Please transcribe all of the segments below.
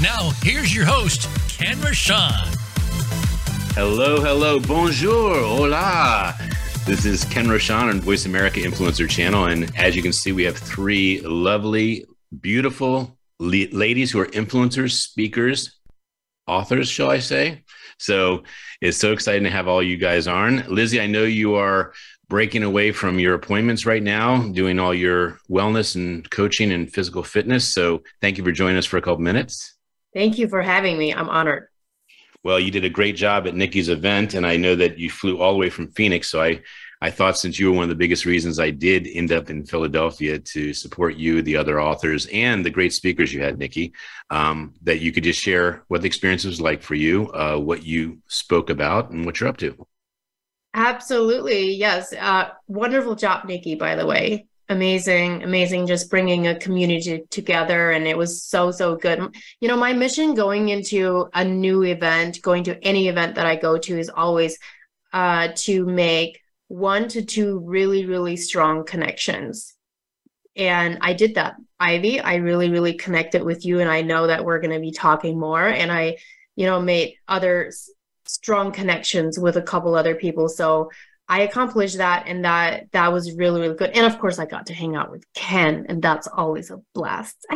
Now, here's your host, Ken Rochon. Hello, hello, bonjour, hola. This is Ken Rochon on Voice America Influencer Channel. And as you can see, we have three lovely, beautiful le- ladies who are influencers, speakers, authors, shall I say. So it's so exciting to have all you guys on. Lizzie, I know you are breaking away from your appointments right now, doing all your wellness and coaching and physical fitness. So thank you for joining us for a couple minutes. Thank you for having me. I'm honored. Well, you did a great job at Nicky's event, and I know that you flew all the way from Phoenix. So I, I thought since you were one of the biggest reasons I did end up in Philadelphia to support you, the other authors, and the great speakers you had, Nicky, um, that you could just share what the experience was like for you, uh, what you spoke about, and what you're up to. Absolutely, yes. Uh, wonderful job, Nicky. By the way, amazing amazing just bringing a community together and it was so so good. You know my mission going into a new event going to any event that i go to is always uh, to make one to two really really strong connections. And i did that. Ivy i really really connected with you and i know that we're going to be talking more and i you know made other strong connections with a couple other people. So I accomplished that and that that was really really good. And of course I got to hang out with Ken and that's always a blast.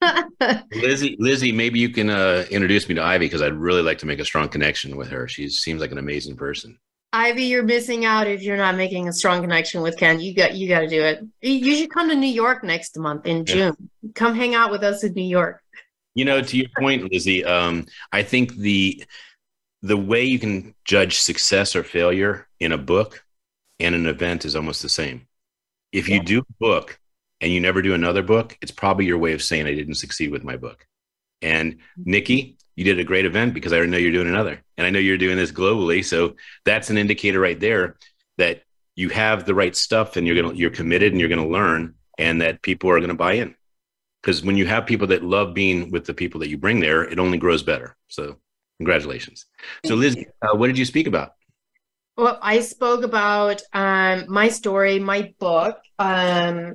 Lizzie, Lizzie, maybe you can uh, introduce me to Ivy because I'd really like to make a strong connection with her. She seems like an amazing person. Ivy, you're missing out if you're not making a strong connection with Ken. You got you got to do it. You should come to New York next month in June. Yeah. Come hang out with us in New York. You know, to your point, Lizzie, um, I think the the way you can judge success or failure in a book and an event is almost the same. If you yeah. do a book and you never do another book, it's probably your way of saying I didn't succeed with my book. And mm-hmm. Nicky, you did a great event because I know you're doing another. And I know you're doing this globally. So that's an indicator right there that you have the right stuff and you're gonna you're committed and you're gonna learn and that people are gonna buy in. Because when you have people that love being with the people that you bring there, it only grows better. So congratulations. So Liz, uh, what did you speak about? Well, I spoke about um, my story, my book. Um,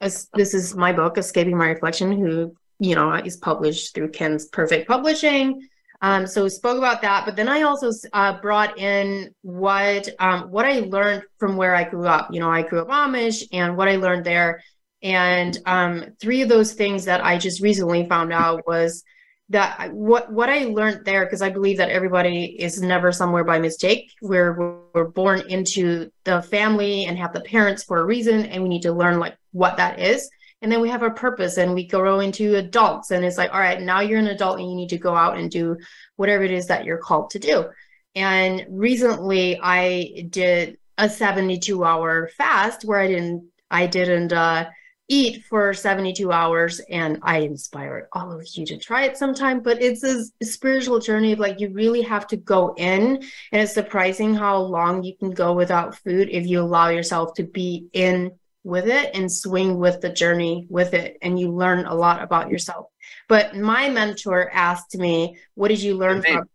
this is my book, Escaping My Reflection, who you know is published through Ken's Perfect Publishing. Um, so spoke about that, but then I also uh, brought in what um, what I learned from where I grew up. You know, I grew up Amish, and what I learned there. And um, three of those things that I just recently found out was that what what I learned there because I believe that everybody is never somewhere by mistake. We're we're born into the family and have the parents for a reason, and we need to learn like what that is. And then we have our purpose, and we grow into adults, and it's like, all right, now you're an adult, and you need to go out and do whatever it is that you're called to do. And recently, I did a 72 hour fast where I didn't I didn't uh, eat for 72 hours and i inspire all of you to try it sometime but it's a spiritual journey of like you really have to go in and it's surprising how long you can go without food if you allow yourself to be in with it and swing with the journey with it and you learn a lot about yourself. But my mentor asked me what did you learn from?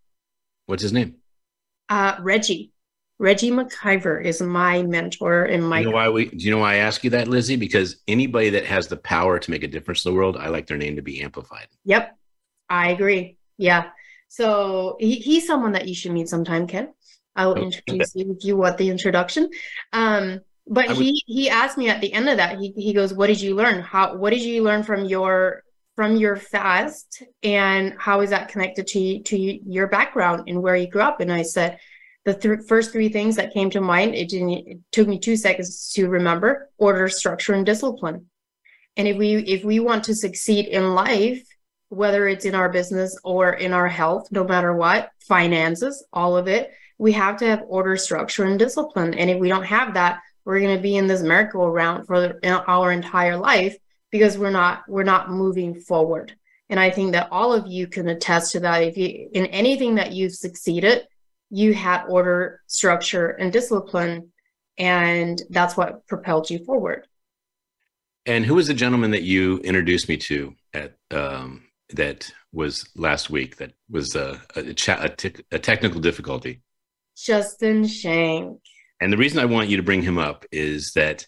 What's his name? Uh reggie Reggie McIver is my mentor and my. You know why we? Do you know why I ask you that, Lizzie? Because anybody that has the power to make a difference in the world, I like their name to be amplified. Yep, I agree. Yeah, so he, he's someone that you should meet sometime, Ken. I will introduce you if you want the introduction. Um, but would, he he asked me at the end of that. He he goes, "What did you learn? How what did you learn from your from your fast, and how is that connected to to your background and where you grew up?" And I said the th- first three things that came to mind it didn't it took me two seconds to remember order structure and discipline. And if we if we want to succeed in life whether it's in our business or in our health no matter what finances all of it we have to have order structure and discipline. And if we don't have that we're going to be in this merry-go-round for our entire life because we're not we're not moving forward. And I think that all of you can attest to that. If you, in anything that you've succeeded, you had order, structure, and discipline. And that's what propelled you forward. And who was the gentleman that you introduced me to at um, that was last week? That was a a, cha- a, t- a technical difficulty. Justin Shank. And the reason I want you to bring him up is that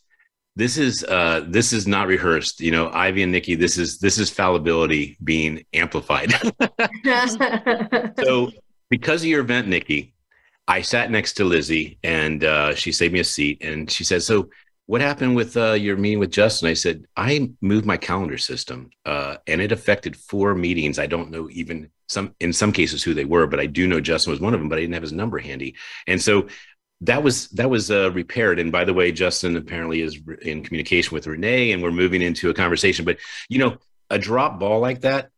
this is uh, this is not rehearsed. You know, Ivy and Nicky, this is this is fallibility being amplified. so because of your event, Nicky, I sat next to Lizzie and uh, she saved me a seat and she said, So what happened with uh, your meeting with Justin? I said, I moved my calendar system uh, and it affected four meetings. I don't know even some, in some cases who they were, but I do know Justin was one of them, but I didn't have his number handy. And so that was that was uh, repaired. And by the way, Justin apparently is in communication with Renee, and we're moving into a conversation. But you know, a drop ball like that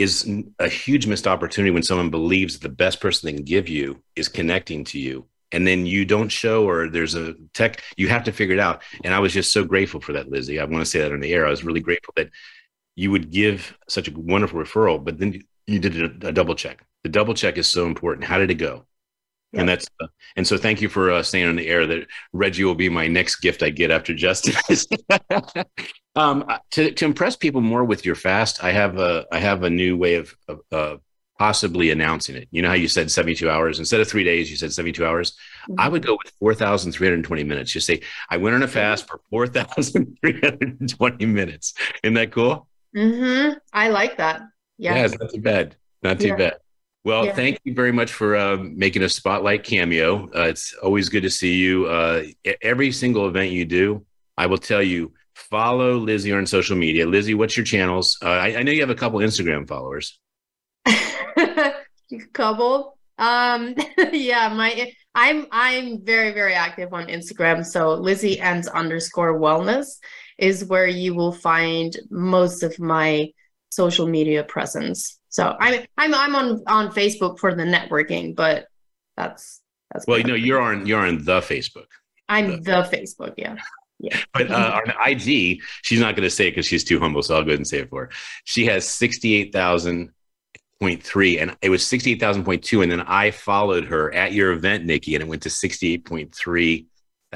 is a huge missed opportunity when someone believes the best person they can give you is connecting to you. And then you don't show or there's a tech you have to figure it out. And i was just so grateful for that lizzie. I want to say that on the air. I was really grateful that you would give such a wonderful referral but then you did a, a double check. The double check is so important. How did it go and that's uh, and so thank you for uh, staying on the air that reggie will be my next gift i get after justice. Um, uh, to, to impress people more with your fast i have a i have a new way of, of uh, possibly announcing it. You know how you said 72 hours? Instead of three days you said 72 hours? Mm-hmm. i would go with 4320 minutes. Just say i went on a fast for 4320 minutes. Isn't that cool? Mm-hmm. i like that. Yeah, yeah not too bad. Not too yeah. bad well, yeah. thank you very much for uh, making a spotlight cameo. Uh, it's always good to see you. Uh, every single event you do, I will tell you, follow Lizzie on social media. Lizzie, what's your channels? Uh, I, I, know you have a couple Instagram followers. couple. Um, yeah, my I'm I'm very very active on Instagram. So Lizzie ends underscore wellness is where you will find most of my social media presence. So I'm I'm I'm on on Facebook for the networking, but that's that's well, you know, you're on you're on the Facebook. I'm the, the Facebook, yeah. Yeah. But uh, on IG, she's not going to say it because she's too humble. So I'll go ahead and say it for her. She has 68,000.3 and it was 68,000.2. And then I followed her at your event, Nikki, and it went to 68.3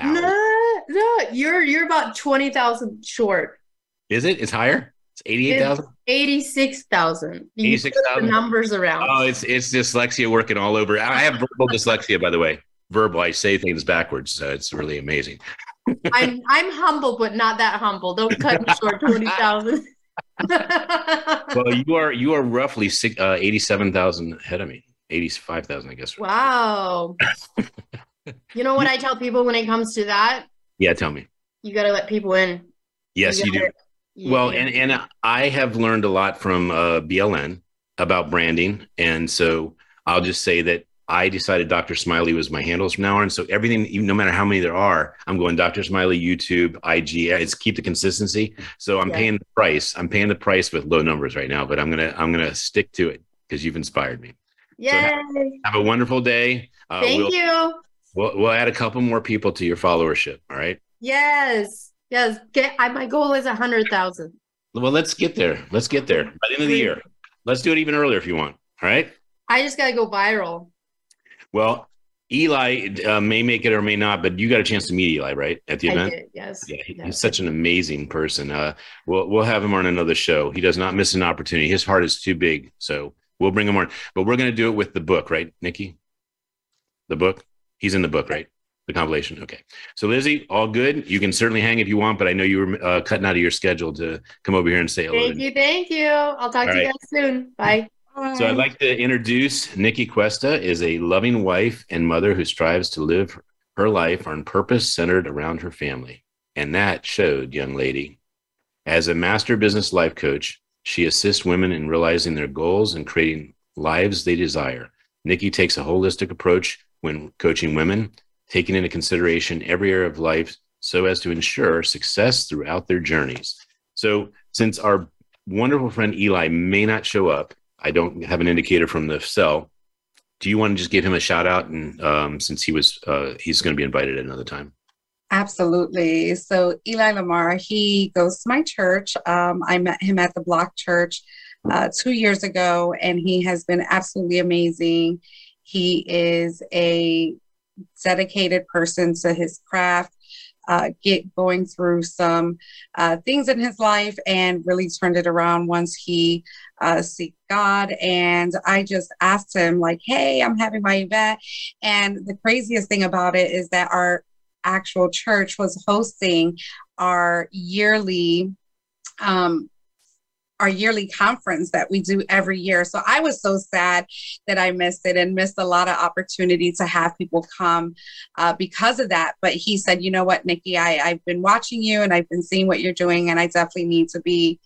No, no, you're, you're about 20,000 short. Is it? It's higher? It's 88,000? 86,000. 86,000. numbers around. Oh, it's it's dyslexia working all over. I have verbal dyslexia, by the way. Verbal. I say things backwards. So it's really amazing. I'm I'm humble, but not that humble. Don't cut me short 20,000. well, you are you are roughly six, uh, 87,000 ahead of me. 85,000, I guess. Wow. you know what I tell people when it comes to that? Yeah, tell me. You got to let people in. Yes, you, you do. Well, and and I have learned a lot from uh, BLN about branding, and so I'll just say that I decided Dr. Smiley was my handles from now on. So everything, even no matter how many there are, I'm going Dr. Smiley, YouTube, IG. It's keep the consistency. So I'm yeah. paying the price. I'm paying the price with low numbers right now, but I'm gonna I'm gonna stick to it because you've inspired me. Yeah. So have, have, a wonderful day. Uh, Thank we'll, you. We'll, we'll add a couple more people to your followership. All right. Yes. Yes, get I, my goal is a hundred thousand. Well, let's get there. Let's get there by the end of the year. Let's do it even earlier if you want. All right. I just gotta go viral. Well, Eli uh, may make it or may not, but you got a chance to meet Eli, right, at the event? Did, yes. Yeah, he, yes. he's such an amazing person. Uh, we'll we'll have him on another show. He does not miss an opportunity. His heart is too big, so we'll bring him on. But we're going to do it with the book, right, Nicky? The book. He's in the book, right? The compilation. Okay. So Lizzie, all good. You can certainly hang if you want, but I know you were uh, cutting out of your schedule to come over here and say hello. Thank you. Thank you. I'll talk all to right. you guys soon. Bye. So I'd like to introduce Nicky Cuesta is a loving wife and mother who strives to live her life on purpose centered around her family. And that showed, young lady. As a master business life coach, she assists women in realizing their goals and creating lives they desire. Nicky takes a holistic approach when coaching women taking into consideration every area of life so as to ensure success throughout their journeys. So, since our wonderful friend Eli may not show up, I don't have an indicator from the cell. Do you want to just give him a shout out? And um, since he was, uh, he's going to be invited at another time. Absolutely. So Eli Lemar, he goes to my church. Um, I met him at the Block Church uh, two years ago, and he has been absolutely amazing. He is a dedicated person to his craft. Uh, get going through some uh, things in his life and really turned it around once he uh, seek God. And I just asked him, like, hey, I'm having my event. And the craziest thing about it is that our actual church was hosting our yearly um, our yearly conference that we do every year. So I was so sad that I missed it and missed a lot of opportunity to have people come uh, because of that. But he said, you know what, Nicky, I, I've been watching you and I've been seeing what you're doing, and I definitely need to be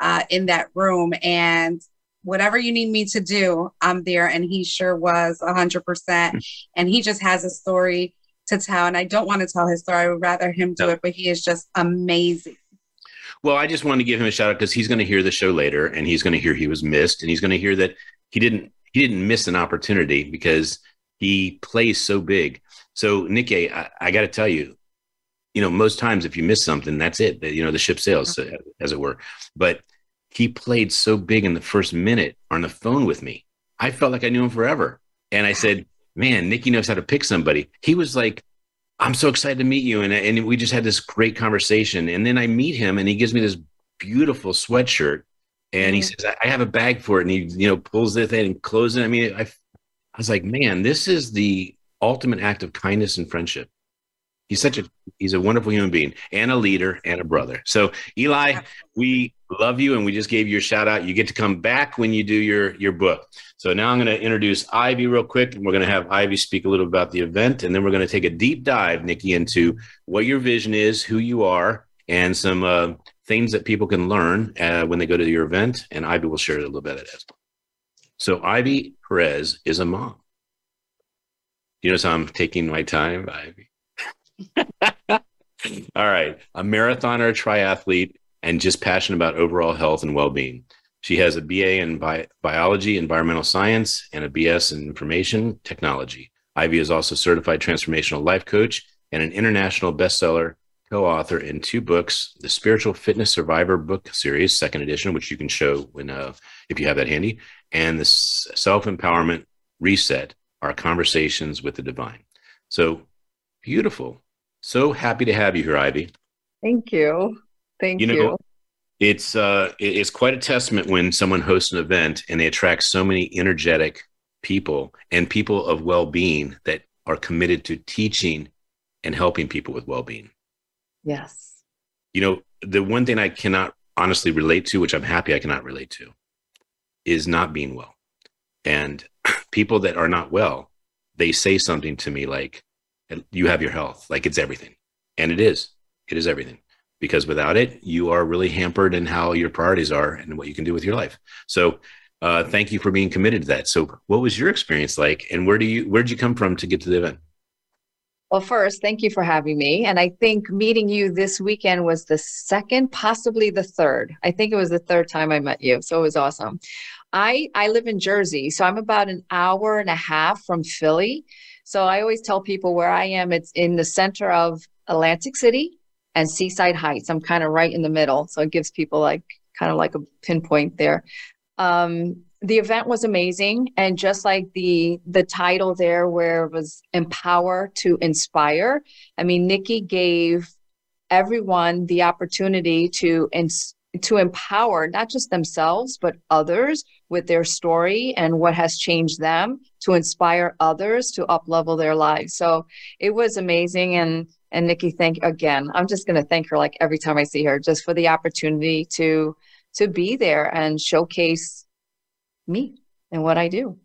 uh, in that room. And whatever you need me to do, I'm there. And he sure was 100%. And he just has a story to tell. And I don't want to tell his story. I would rather him do no. it, but he is just amazing. Well, I just wanted to give him a shout out because he's going to hear the show later and he's going to hear he was missed and he's going to hear that he didn't he didn't miss an opportunity because he plays so big. So Nicky, I, I got to tell you, you know, most times if you miss something, that's it. You know, the ship sails, as it were. But he played so big in the first minute on the phone with me. I felt like I knew him forever. And I said, man, Nicky knows how to pick somebody. He was like, I'm so excited to meet you. And, and we just had this great conversation. And then I meet him and he gives me this beautiful sweatshirt. And he says, I have a bag for it. And he, you know, pulls it and closes it. I mean, I, I was like, man, this is the ultimate act of kindness and friendship. He's such a he's a wonderful human being and a leader and a brother. So Eli, we love you and we just gave you a shout out. You get to come back when you do your your book. So now I'm going to introduce Ivy real quick and we're going to have Ivy speak a little about the event and then we're going to take a deep dive Nicky into what your vision is, who you are and some uh, things that people can learn uh, when they go to your event and Ivy will share a little bit of that. So Ivy Perez is a mom. You notice I'm taking my time, Ivy. All right. A marathoner, or triathlete, and just passionate about overall health and well being. She has a BA in bi- biology, environmental science, and a BS in information technology. Ivy is also certified transformational life coach and an international bestseller co-author in two books: the Spiritual Fitness Survivor book series, second edition, which you can show when uh, if you have that handy, and the Self Empowerment Reset: Our Conversations with the Divine. So beautiful. So happy to have you here, Ivy. Thank you. Thank you. Know, you. It's uh, it's quite a testament when someone hosts an event and they attract so many energetic people and people of well-being that are committed to teaching and helping people with well-being. Yes. You know, the one thing I cannot honestly relate to, which I'm happy I cannot relate to, is not being well. And people that are not well, they say something to me like, you have your health like it's everything and it is it is everything because without it you are really hampered in how your priorities are and what you can do with your life so uh, thank you for being committed to that so what was your experience like and where do you where did you come from to get to the event well, first, thank you for having me. And I think meeting you this weekend was the second, possibly the third. I think it was the third time I met you. So it was awesome. I, I live in Jersey, so I'm about an hour and a half from Philly. So I always tell people where I am, it's in the center of Atlantic City and Seaside Heights. I'm kind of right in the middle. So it gives people like kind of like a pinpoint there. Um, the event was amazing. And just like the the title there where it was empower to inspire. I mean, Nicky gave everyone the opportunity to ins- to empower not just themselves but others with their story and what has changed them to inspire others to up level their lives so it was amazing and and nicky thank again i'm just going to thank her like every time i see her just for the opportunity to to be there and showcase me and what i do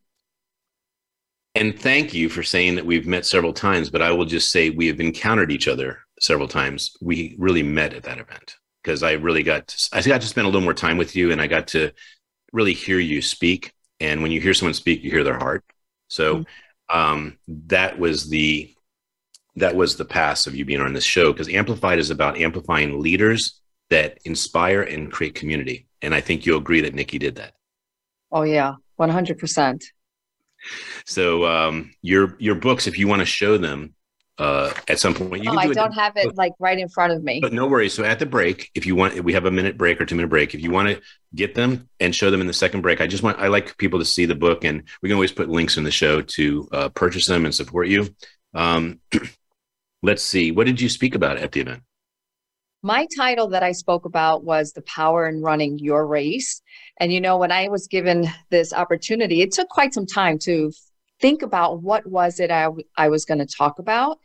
and thank you for saying that we've met several times but i will just say we have encountered each other several times we really met at that event because I really got to, I got to spend a little more time with you and I got to really hear you speak. And when you hear someone speak, you hear their heart. So mm-hmm. um, that was the that was the pass of you being on this show because Amplified is about amplifying leaders that inspire and create community. And I think you'll agree that Nicky did that. Oh yeah, one hundred percent. So um, your your books, if you want to show them, uh, at some point. You oh, can do I don't have it like right in front of me. But no worries. So at the break, if you want, we have a minute break or two minute break. If you want to get them and show them in the second break, I just want, I like people to see the book and we can always put links in the show to uh, purchase them and support you. Um, let's see. What did you speak about at the event? My title that I spoke about was The Power in Running Your Race. And, you know, when I was given this opportunity, it took quite some time to think about what was it I, I was going to talk about.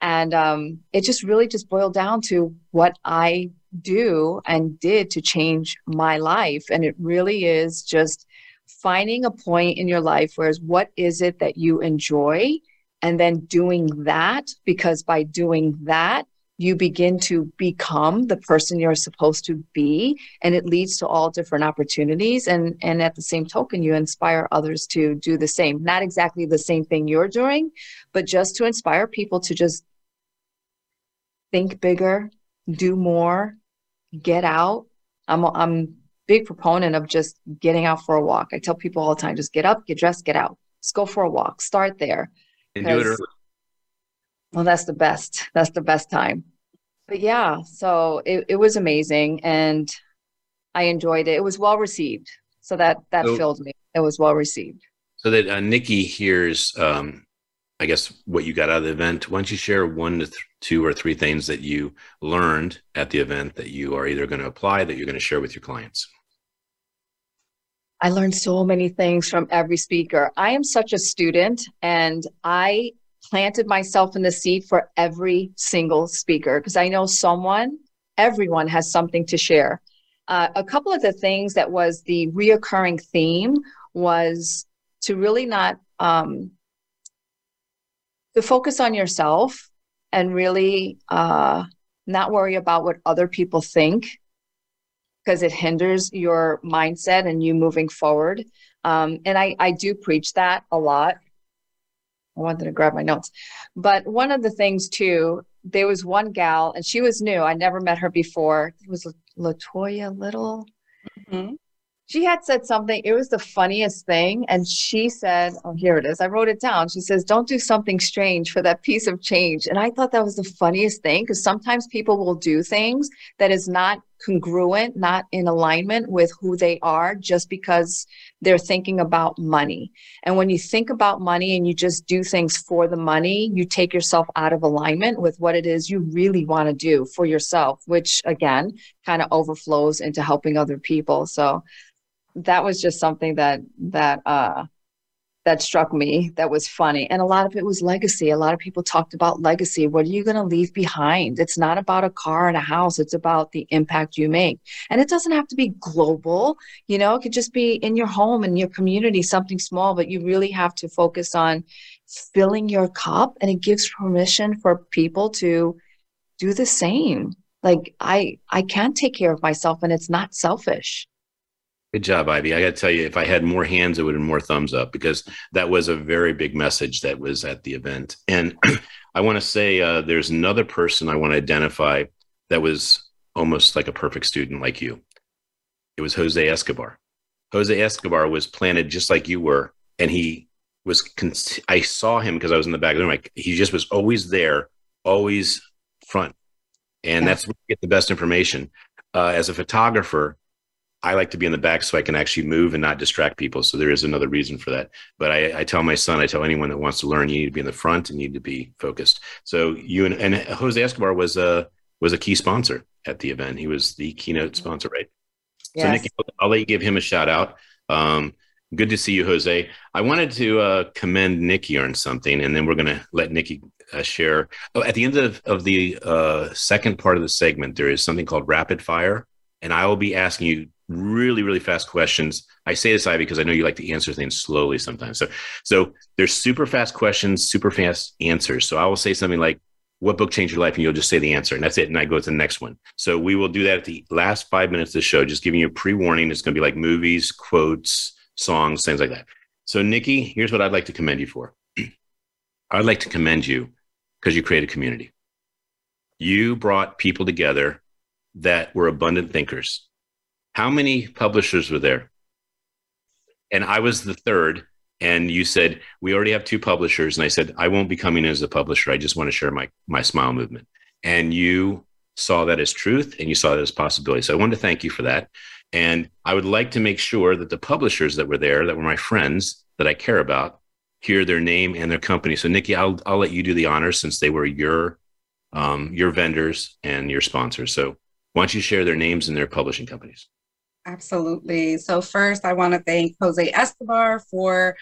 And um, it just really just boiled down to what I do and did to change my life. And it really is just finding a point in your life where what is it that you enjoy and then doing that because by doing that you begin to become the person you're supposed to be and it leads to all different opportunities. And and at the same token you inspire others to do the same. Not exactly the same thing you're doing but just to inspire people to just think bigger do more get out. I'm a, i'm big proponent of just getting out for a walk. I tell people all the time just get up get dressed get out. Let's go for a walk. Start there do it early. well, that's the best. That's the best time. But yeah, so it, it was amazing and I enjoyed it. It was well received. So that that So- filled me. It was well received. So that uh, Nicky hears, um, I guess, what you got out of the event. Why don't you share one to th- two or three things that you learned at the event that you are either going to apply, that you're going to share with your clients? I learned so many things from every speaker. I am such a student and I planted myself in the seat for every single speaker because I know someone, everyone has something to share. Uh, a couple of the things that was the reoccurring theme was to really not um, to focus on yourself and really uh, not worry about what other people think because it hinders your mindset and you moving forward. Um, and I, I do preach that a lot. I wanted to grab my notes. But one of the things too, there was one gal and she was new. I never met her before. It was Latoya Little. Mhm. She had said something, it was the funniest thing. And she said, Oh, here it is. I wrote it down. She says, Don't do something strange for that piece of change. And I thought that was the funniest thing because sometimes people will do things that is not congruent, not in alignment with who they are just because they're thinking about money. And when you think about money and you just do things for the money, you take yourself out of alignment with what it is you really want to do for yourself, which again kind of overflows into helping other people. So that was just something that that uh that struck me that was funny. And a lot of it was legacy. A lot of people talked about legacy. What are you going to leave behind? It's not about a car and a house. It's about the impact you make. And it doesn't have to be global. You know it could just be in your home in your community something small but you really have to focus on filling your cup. And it gives permission for people to do the same. Like i i can't take care of myself and it's not selfish Good job, Ivy. I got to tell you, if I had more hands, it would have more thumbs up because that was a very big message that was at the event. And I want to say uh, there's another person I want to identify that was almost like a perfect student like you. It was Jose Escobar. Jose Escobar was planted just like you were, and he was. Con- I saw him because I was in the back of the room. Like he just was always there, always front, and Yeah. that's where you get the best information. Uh, as a photographer, I like to be in the back so I can actually move and not distract people. So there is another reason for that. But I, I tell my son, I tell anyone that wants to learn, you need to be in the front and you need to be focused. So you and, and Jose Escobar was a was a key sponsor at the event. He was the keynote sponsor, right? So Yes. Nicky, I'll let you give him a shout out. Um, good to see you, Jose. I wanted to uh, commend Nicky on something, and then we're going to let Nicky uh, share. Oh, at the end of, of the uh, second part of the segment, there is something called rapid fire, and I will be asking you really, really fast questions. I say this, Ivy, because I know you like to answer things slowly sometimes. So, so there's super fast questions, super fast answers. So I will say something like, "What book changed your life?" and you'll just say the answer, and that's it. And I go to the next one. So we will do that at the last five minutes of the show, just giving you a pre-warning. It's going to be like movies, quotes, songs, things like that. So, Nicky, here's what I'd like to commend you for. I'd like to commend you because you created community. You brought people together that were abundant thinkers. How many publishers were there? And I was the third. and you said we already have two publishers. And i said i won't be coming in as a publisher. I just want to share my my smile movement. And you saw that as truth and you saw that as possibility. So i wanted to thank you for that. And i would like to make sure that the publishers that were there that were my friends that i care about hear their name and their company. So nicky i'll, I'll let you do the honors since they were your um, your vendors and your sponsors. So why don't you share their names and their publishing companies Absolutely. So, first, I want to thank Jose Escobar for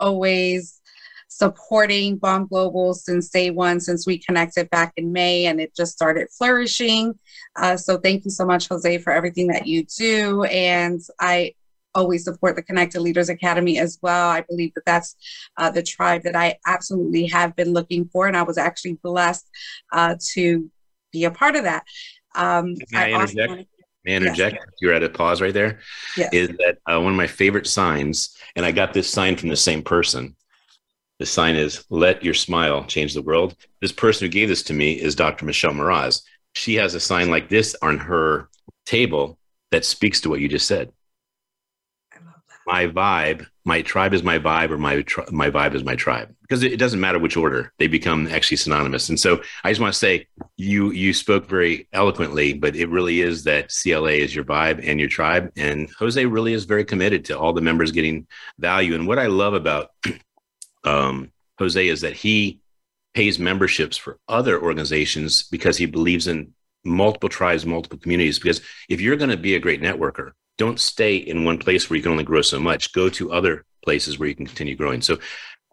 always supporting Bomb Global since day one, since we connected back in May and it just started flourishing. Uh, so, thank you so much, Jose, for everything that you do. And I always support the Connected Leaders Academy as well. I believe that that's uh, the tribe that I absolutely have been looking for. And I was actually blessed uh, to be a part of that. Um, Can I, I interject? May I interject? Yes. You're at a pause right there. Yes. Is that uh, one of my favorite signs? And I got this sign from the same person. The sign is "Let your smile change the world." This person who gave this to me is Dr. Michelle Mraz. She has a sign like this on her table that speaks to what you just said. My vibe my tribe is my vibe or my tri- my vibe is my tribe. Because it, doesn't matter which order they become actually synonymous. And so i just want to say you you spoke very eloquently but it really is that cla is your vibe and your tribe. And jose really is very committed to all the members getting value. And what i love about um, jose is that he pays memberships for other organizations because he believes in multiple tribes multiple communities. Because if you're going to be a great networker don't stay in one place where you can only grow so much. Go to other places where you can continue growing. So,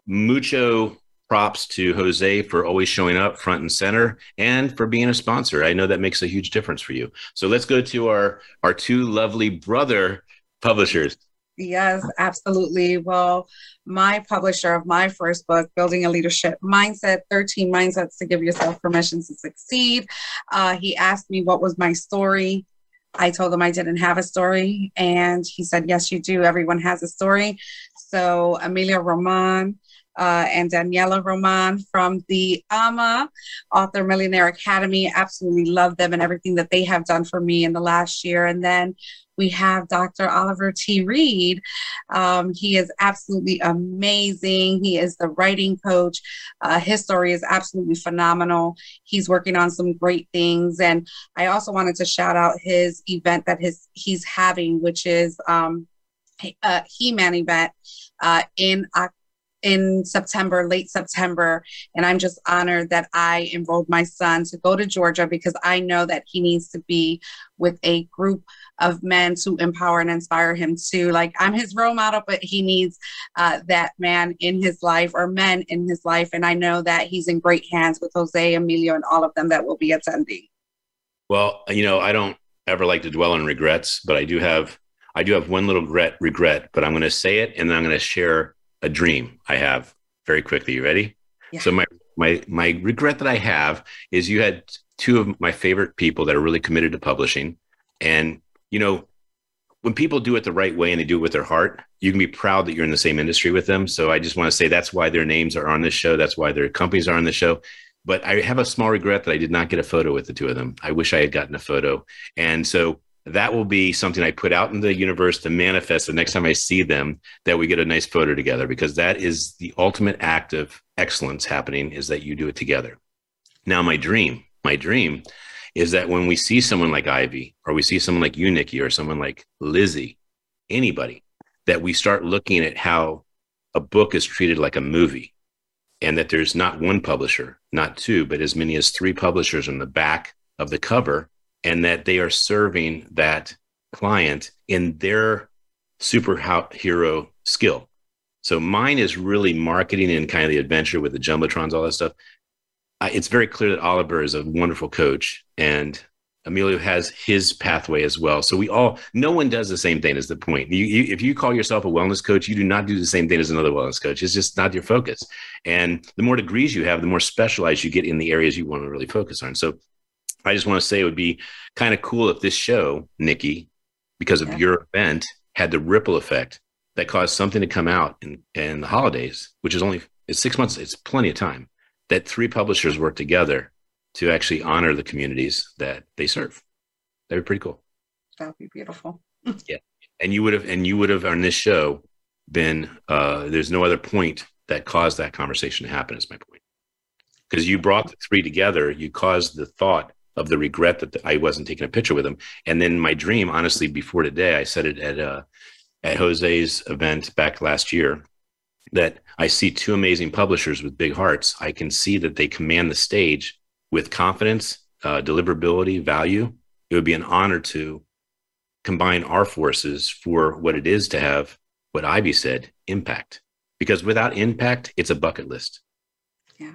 mucho props to Jose for always showing up front and center and for being a sponsor. I know that makes a huge difference for you. So let's go to our our two lovely brother publishers. Yes, absolutely. Well, my publisher of my first book, Building a Leadership Mindset 13 Mindsets to Give Yourself Permission to Succeed, uh, he asked me what was my story. I told him I didn't have a story, and he said, Yes, you do. Everyone has a story. So, Emilio Roman uh, and Daniela Roman from the AMA Author Millionaire Academy, absolutely love them and everything that they have done for me in the last year. And then we have Dr. Oliver T. Reed. Um, he is absolutely amazing. He is the writing coach. Uh, his story is absolutely phenomenal. He's working on some great things. And I also wanted to shout out his event that his he's having, which is um, a He-Man event uh, in October in September, late September. And I'm just honored that I enrolled my son to go to Georgia because I know that he needs to be with a group of men to empower and inspire him to like i'm his role model but he needs uh, that man in his life or men in his life and i know that he's in great hands with jose emilio and all of them that will be attending well you know i don't ever like to dwell on regrets but i do have i do have one little regret regret but i'm going to say it and then i'm going to share a dream i have very quickly you ready yeah. so my my my regret that i have is you had two of my favorite people that are really committed to publishing and you know, when people do it the right way and they do it with their heart, you can be proud that you're in the same industry with them. So I just want to say that's why their names are on this show. That's why their companies are on the show. But I have a small regret that I did not get a photo with the two of them. I wish I had gotten a photo. And so that will be something I put out in the universe to manifest the next time I see them that we get a nice photo together because that is the ultimate act of excellence happening is that you do it together. Now, my dream, my dream is that when we see someone like Ivy, or we see someone like you, Nicky, or someone like Lizzie, anybody, that we start looking at how a book is treated like a movie and that there's not one publisher, not two, but as many as three publishers on the back of the cover, and that they are serving that client in their superhero skill. So mine is really marketing and kind of the adventure with the jumbotrons, all that stuff it's very clear that Oliver is a wonderful coach and Emilio has his pathway as well. So we all, no one does the same thing. Is the point? You, you, if you call yourself a wellness coach, you do not do the same thing as another wellness coach. It's just not your focus. And the more degrees you have, the more specialized you get in the areas you want to really focus on. So I just want to say it would be kind of cool if this show, Nicky, because of yeah. your event, had the ripple effect that caused something to come out in, in the holidays, which is only it's six months. It's plenty of time that three publishers work together to actually honor the communities that they serve. That'd be pretty cool. That'd be beautiful. yeah. And you would have, and you would have on this show been uh, there's no other point that caused that conversation to happen. Is my point because you brought the three together. You caused the thought of the regret that I wasn't taking a picture with him, and then my dream, honestly, before today, I said it at uh, at Jose's event back last year that I see two amazing publishers with big hearts. I can see that they command the stage with confidence, uh, deliverability, value. It would be an honor to combine our forces for what it is to have what Ivy said impact. Because without impact, it's a bucket list. Yeah.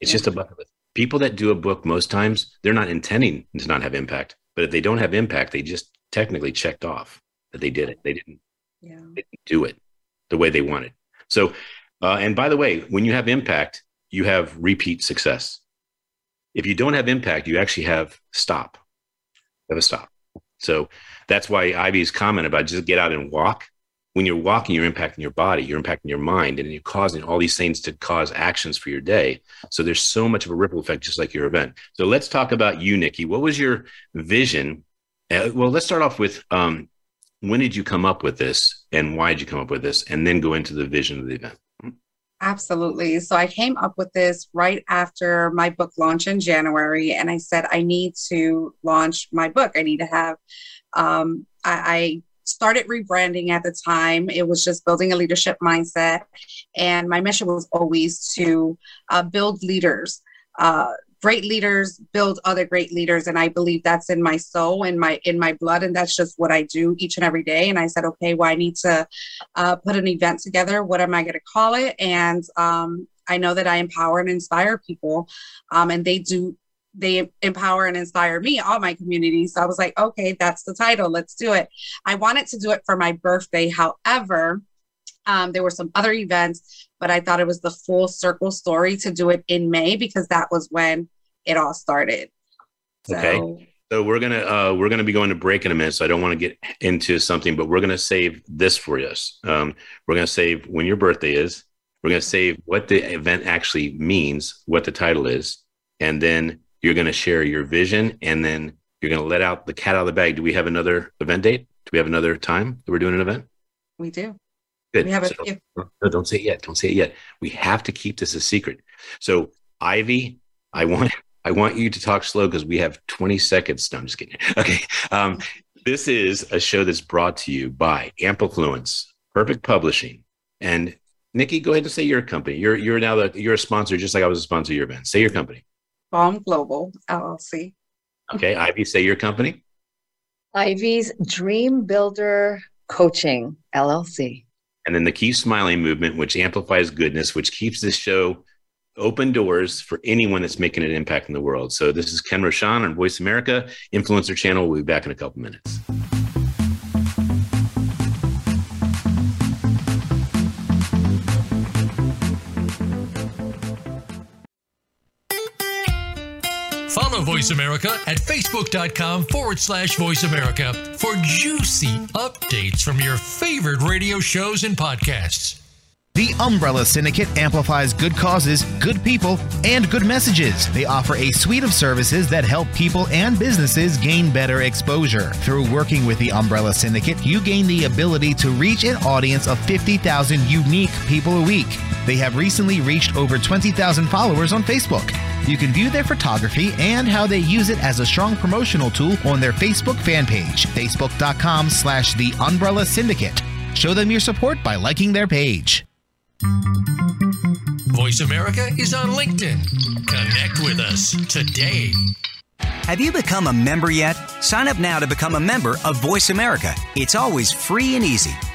It's just a bucket list. People that do a book most times, they're not intending to not have impact. But if they don't have impact, they just technically checked off that they did it. They didn't, Yeah. they didn't do it the way they wanted. So, uh, and by the way, when you have impact, you have repeat success. If you don't have impact, you actually have stop. You have a stop. So that's why Ivy's comment about just get out and walk. When you're walking, you're impacting your body, you're impacting your mind, and you're causing all these things to cause actions for your day. So there's so much of a ripple effect, just like your event. So let's talk about you, Nicky. What was your vision? Uh, well, let's start off with um, when did you come up with this, and why did you come up with this, and then go into the vision of the event. Absolutely. So I came up with this right after my book launch in January, and I said I need to launch my book. I need to have. Um, I, I started rebranding at the time. It was just building a leadership mindset, and my mission was always to uh, build leaders. Uh, great leaders build other great leaders. And i believe that's in my soul and my in my blood. And that's just what i do each and every day. And i said okay well i need to uh, put an event together. What am i going to call it? And um, i know that i empower and inspire people um, and they do they empower and inspire me all my community so i was like okay that's the title let's do it i wanted to do it for my birthday however um, there were some other events, but I thought it was the full circle story to do it in May because that was when it all started. So, Okay. So we're gonna uh, we're gonna be going to break in a minute. So I don't want to get into something, but we're gonna save this for us. Um, we're gonna save when your birthday is. We're gonna save what the event actually means, what the title is, and then you're gonna share your vision, and then you're gonna let out the cat out of the bag. Do we have another event date? Do we have another time that we're doing an event? we do. Good. We have a few. no, don't say it yet. Don't say it yet. We have to keep this a secret. So, Ivy, I want I want you to talk slow because we have 20 seconds. No, I'm just kidding. Okay. Um, this is a show that's brought to you by Amplifluence, Perfect Publishing, and Nicky. Go ahead and say your company. You're you're now the you're a sponsor, just like I was a sponsor of your event. Say your company. Balm Global LLC. Okay, Ivy, say your company. Ivy's Dream Builder Coaching LLC. and then the Keep Smiling movement, which amplifies goodness, which keeps this show open doors for anyone that's making an impact in the world. So this is Ken Rochon on Voice America Influencer Channel. We'll be back in a couple minutes. Voice America at facebook.com forward slash voice America for juicy updates from your favorite radio shows and podcasts. The Umbrella Syndicate amplifies good causes, good people, and good messages. They offer a suite of services that help people and businesses gain better exposure. Through working with the Umbrella Syndicate, you gain the ability to reach an audience of 50,000 unique people a week. They have recently reached over 20,000 followers on Facebook. You can view their photography and how they use it as a strong promotional tool on their Facebook fan page, facebook.com slash the Umbrella Syndicate. Show them your support by liking their page. Voice America is on LinkedIn. Connect with us today. Have you become a member yet? Sign up now to become a member of Voice America. It's always free and easy.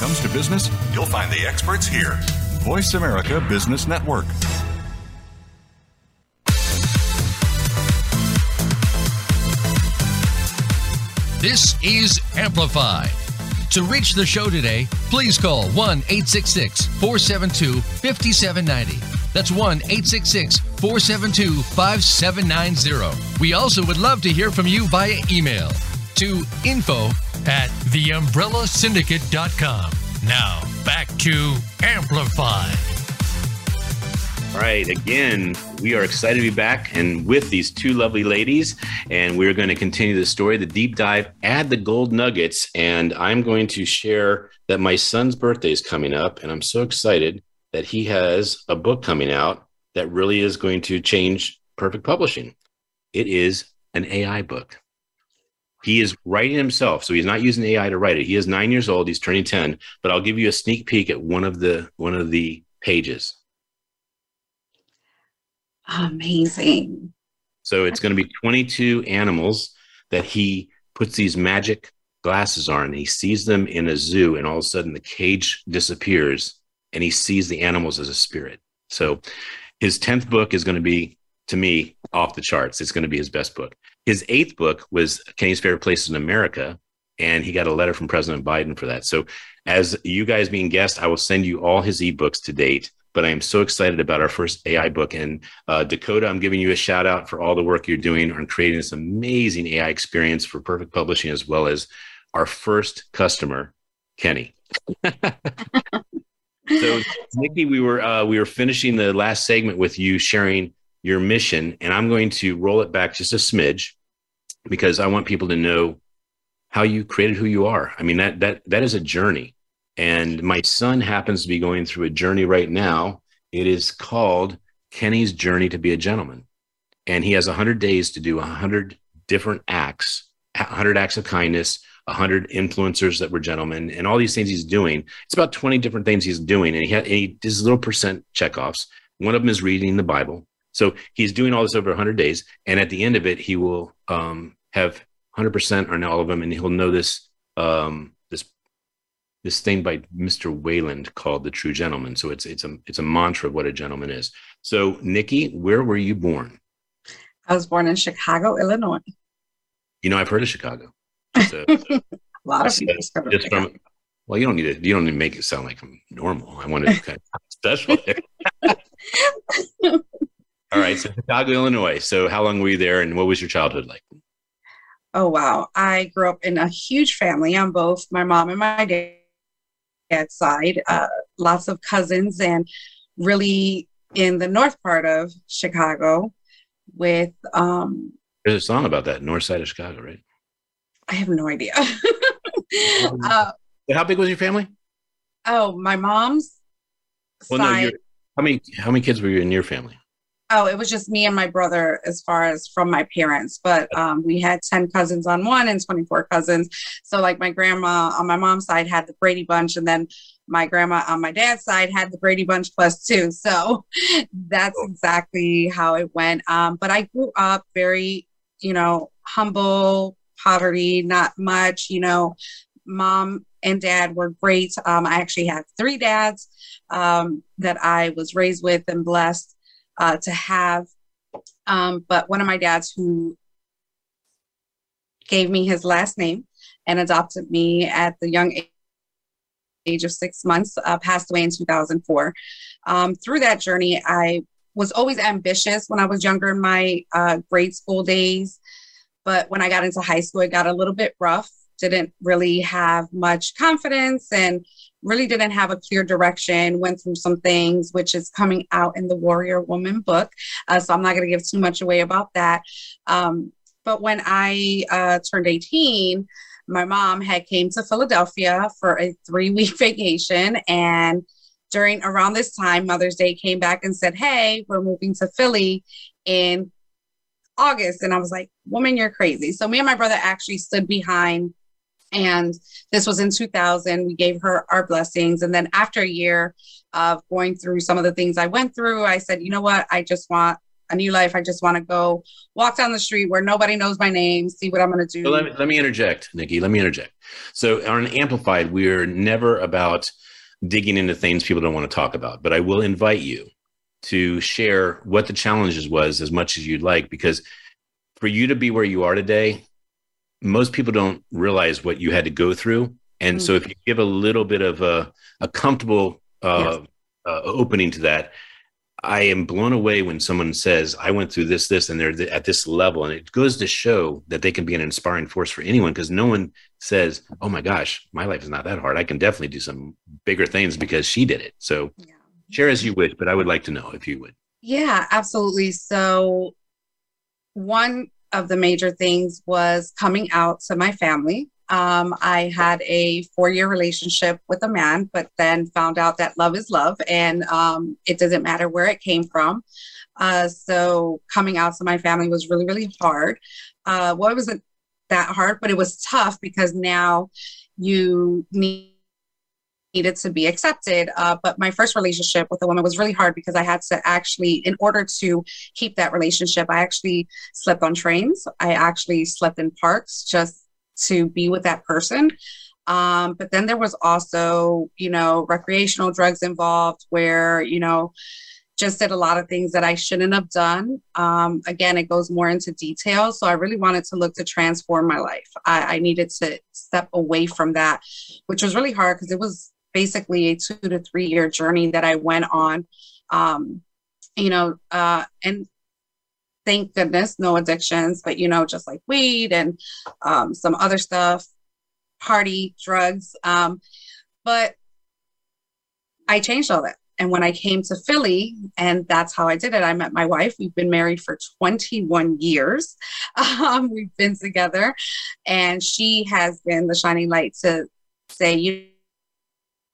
Comes to business, you'll find the experts here. Voice America Business Network. This is Amplified. To reach the show today, please call 1 866 472 5790. That's 1 866 472 5790. We also would love to hear from you via email to info at theumbrellasyndicate.com. Now, back to Amplify. All right, again, we are excited to be back and with these two lovely ladies, and we're going to continue the story, the deep dive, add the gold nuggets, and I'm going to share that my son's birthday is coming up, and I'm so excited that he has a book coming out that really is going to change perfect publishing. It is an AI book. He is writing himself, so he's not using AI to write it. He is nine years old. He's turning ten, but I'll give you a sneak peek at one of the one of the pages. Amazing. So it's going to be 22 animals that he puts these magic glasses on and he sees them in a zoo and all of a sudden the cage disappears and he sees the animals as a spirit. So his 10th book is going to be to me off the charts. It's going to be his best book. His eighth book was Kenny's Favorite Places in America and he got a letter from President Biden for that. So as you guys being guests, I will send you all his ebooks to date but I am so excited about our first AI book. And uh, Dakota, I'm giving you a shout out for all the work you're doing on creating this amazing AI experience for Perfect Publishing, as well as our first customer, Kenny. so, Nicky, we were uh, we were finishing the last segment with you sharing your mission, and I'm going to roll it back just a smidge because I want people to know how you created who you are. I mean that that that is a journey and my son happens to be going through a journey right now. It is called Kenny's Journey to Be a Gentleman. And he has 100 days to do 100 different acts, 100 acts of kindness, 100 influencers that were gentlemen, and all these things he's doing. It's about 20 different things he's doing. And he, had, and he does little percent checkoffs. One of them is reading the Bible. So he's doing all this over 100 days. And at the end of it, he will um, have 100% on all of them. And he'll know this um, this thing by Mr. Wayland called the True Gentleman. So it's it's a it's a mantra of what a gentleman is. So Nicky, where were you born? I was born in Chicago, Illinois. You know, I've heard of Chicago. So, a lot of people just from, well, you don't need to you don't need to make it sound like I'm normal. I wanted to kind of special. All right, so Chicago, Illinois. So how long were you there, and what was your childhood like? Oh wow, I grew up in a huge family on both my mom and my dad dad's side, uh, lots of cousins, and really in the north part of Chicago with. Um, There's a song about that, north side of Chicago, right? I have no idea. uh, how big was your family? Oh, my mom's well, side. No, how many how many kids were you in your family? Oh, it was just me and my brother as far as from my parents, but um, we had 10 cousins on one and 24 cousins. So, like, my grandma on my mom's side had the Brady Bunch, and then my grandma on my dad's side had the Brady Bunch plus two. So, that's exactly how it went. Um, but I grew up very, you know, humble, poverty, not much, you know, mom and dad were great. Um, I actually have three dads um, that I was raised with and blessed uh, to have. Um, but one of my dads who gave me his last name and adopted me at the young age of six months uh, passed away in 2004. Um, through that journey, I was always ambitious when I was younger in my uh, grade school days. But when I got into high school, it got a little bit rough. Didn't really have much confidence and really didn't have a clear direction, went through some things, which is coming out in the Warrior Woman book. Uh, so I'm not going to give too much away about that. Um, but when I uh, turned 18, my mom had came to Philadelphia for a three week vacation and during around this time mother's day came back and said hey we're moving to philly in august and i was like woman you're crazy so me and my brother actually stood behind and this was in 2000. We gave her our blessings. And then after a year of going through some of the things I went through, I said, you know what? I just want a new life. I just want to go walk down the street where nobody knows my name, see what I'm going to do. Let, me, let me interject, Nicky. Let me interject. So on Amplified, we're never about digging into things people don't want to talk about, but I will invite you to share what the challenges was as much as you'd like, because for you to be where you are today, most people don't realize what you had to go through. And mm-hmm. so if you give a little bit of a, a comfortable uh, yes. uh, opening to that, I am blown away when someone says, I went through this, this, and they're th- at this level. And it goes to show that they can be an inspiring force for anyone because no one says, Oh my gosh, my life is not that hard. I can definitely do some bigger things because she did it. So yeah. share as you wish, but I would like to know if you would. Yeah, absolutely. So, one of the major things was coming out to my family. Um, I had a four year relationship with a man, but then found out that love is love and um, it doesn't matter where it came from. Uh, so coming out to my family was really, really hard. Uh, well, it wasn't that hard, but it was tough because now you need needed to be accepted. Uh, but my first relationship with a woman was really hard because I had to actually, in order to keep that relationship, I actually slept on trains. I actually slept in parks just to be with that person. Um, but then there was also, you know, recreational drugs involved where, you know, just did a lot of things that I shouldn't have done. Um, again, it goes more into detail. So I really wanted to look to transform my life. I, I needed to step away from that, which was really hard because it was basically a two to three year journey that I went on. Um, you know, uh, and thank goodness no addictions but you know just like weed and um, some other stuff party drugs um, but i changed all that. And when i came to philly and that's how i did it i met my wife. We've been married for 21 years. Um, we've been together. And she has been the shining light to say you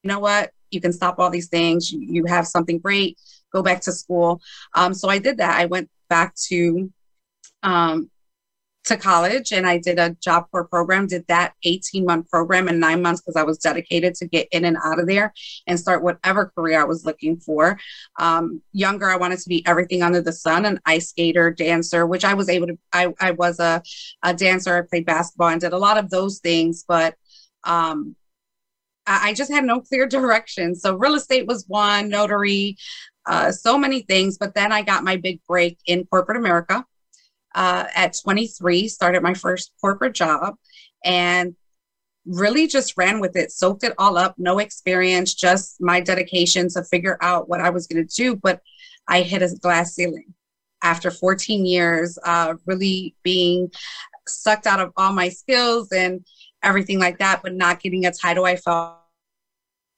know what? You can stop all these things. You, you have something great. Go back to school. Um, so i did that. I went back to um, to college and I did a job corps program, did that 18 month program in nine months because I was dedicated to get in and out of there and start whatever career I was looking for. Um, younger, I wanted to be everything under the sun, an ice skater, dancer, which I was able to, I, I was a, a dancer, I played basketball and did a lot of those things, but um, I, just had no clear direction. So real estate was one, notary, uh, so many things. But then I got my big break in corporate America uh, at 23, started my first corporate job and really just ran with it, soaked it all up, no experience, just my dedication to figure out what I was going to do. But I hit a glass ceiling after 14 years, uh, really being sucked out of all my skills and everything like that, but not getting a title I felt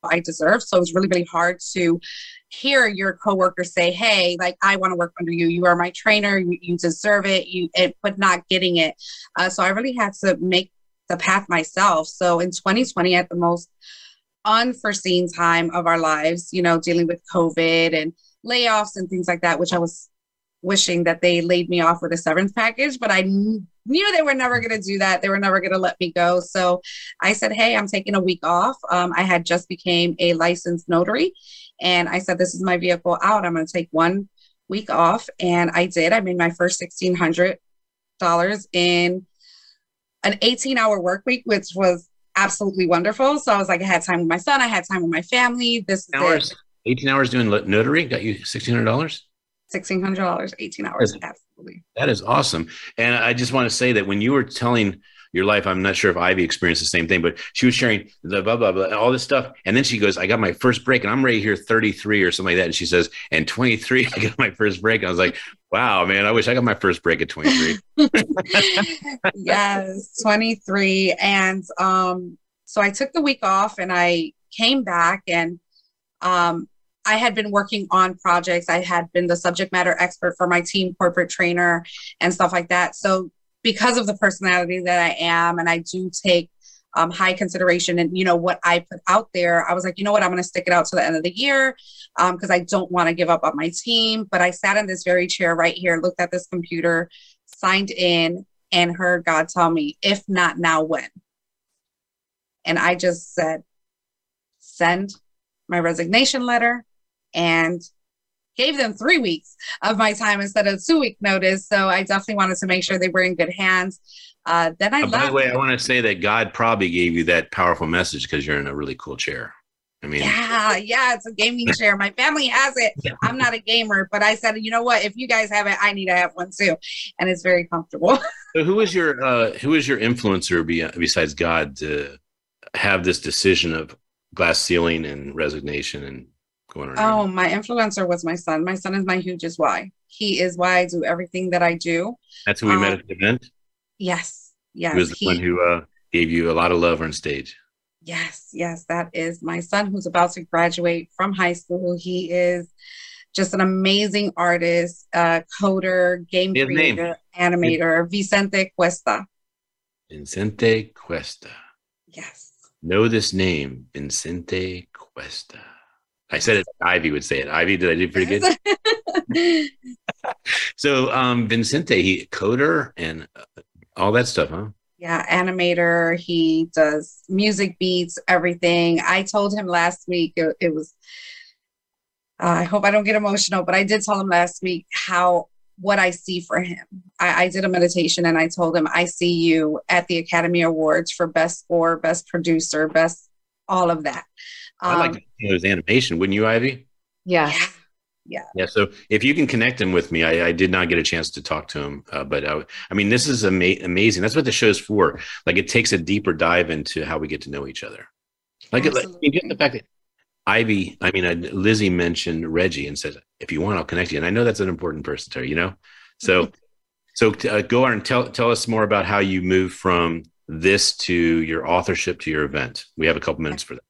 I deserved. So it was really, really hard to hear your coworker say, "Hey, like I want to work under you. You are my trainer. You, you deserve it." You, it, but not getting it. Uh, so I really had to make the path myself. So in 2020, at the most unforeseen time of our lives, you know, dealing with COVID and layoffs and things like that, which I was wishing that they laid me off with a severance package, but I knew they were never going to do that. They were never going to let me go. So I said, "Hey, I'm taking a week off." Um, I had just became a licensed notary, and I said, This is my vehicle out. I'm going to take one week off. And I did. I made my first $1,600 in an 18 hour work week, which was absolutely wonderful. So I was like, I had time with my son, I had time with my family. This hours, 18 hours doing notary got you $1,600? $1,600, 18 hours. Absolutely. That is awesome. And I just want to say that when you were telling your life. I'm not sure if Ivy experienced the same thing, but she was sharing the blah, blah, blah, all this stuff. And then she goes, I got my first break and I'm ready here 33 or something like that. And she says, and 23, I got my first break. I was like, wow, man, I wish I got my first break at 23. yes, 23. And um, so I took the week off and I came back and um, I had been working on projects. I had been the subject matter expert for my team corporate trainer and stuff like that. So because of the personality that I am, and I do take um, high consideration and you know what I put out there. I was like, you know what, I'm going to stick it out to the end of the year because um, I don't want to give up on my team. But I sat in this very chair right here, looked at this computer, signed in, and heard God tell me, if not now, when? And I just said, send my resignation letter and gave them three weeks of my time instead of two week notice. So I definitely wanted to make sure they were in good hands. Uh, then I Uh, by the way, I want to say that God probably gave you that powerful message because you're in a really cool chair. I mean, Yeah, yeah, it's a gaming chair. My family has it. I'm not a gamer, but I said, you know what? If you guys have it, I need to have one too, and it's very comfortable. so who is your uh, who is your influencer be, besides God to have this decision of glass ceiling and resignation and going around? Oh, my influencer was my son. My son is my hugest why. He is why I do everything that I do. That's who we met um, at the event. Yes, yes. He was the he- one who uh, gave you a lot of love on stage. Yes, yes, that is my son who's about to graduate from high school. He is just an amazing artist, uh, coder, game His name? creator, animator, Vicente Cuesta. Vicente Cuesta. Yes. Know this name, Vicente Cuesta. I said it. Ivy would say it. Ivy, did I do pretty good? So, um, Vincente, he coder and uh, all that stuff, huh? yeah, animator. He does music beats, everything. I told him last week it, it was. Uh, I hope I don't get emotional, but I did tell him last week how what I see for him. I, I did a meditation and I told him I see you at the Academy Awards for best score, best producer, best all of that. I like Um, to see his animation, wouldn't you, Ivy? Yeah. yeah, Yeah. So if you can connect him with me, I, I did not get a chance to talk to him, uh, but I, I mean, this is ama- amazing. That's what the show's for. Like, it takes a deeper dive into how we get to know each other. Like, it, like I mean, just the fact that Ivy, I mean, uh, Lizzie mentioned Reggie and said, "If you want, I'll connect you." And I know that's an important person to her, you know. So, so uh, go on and tell tell us more about how you move from this to your authorship to your event. We have a couple minutes for that.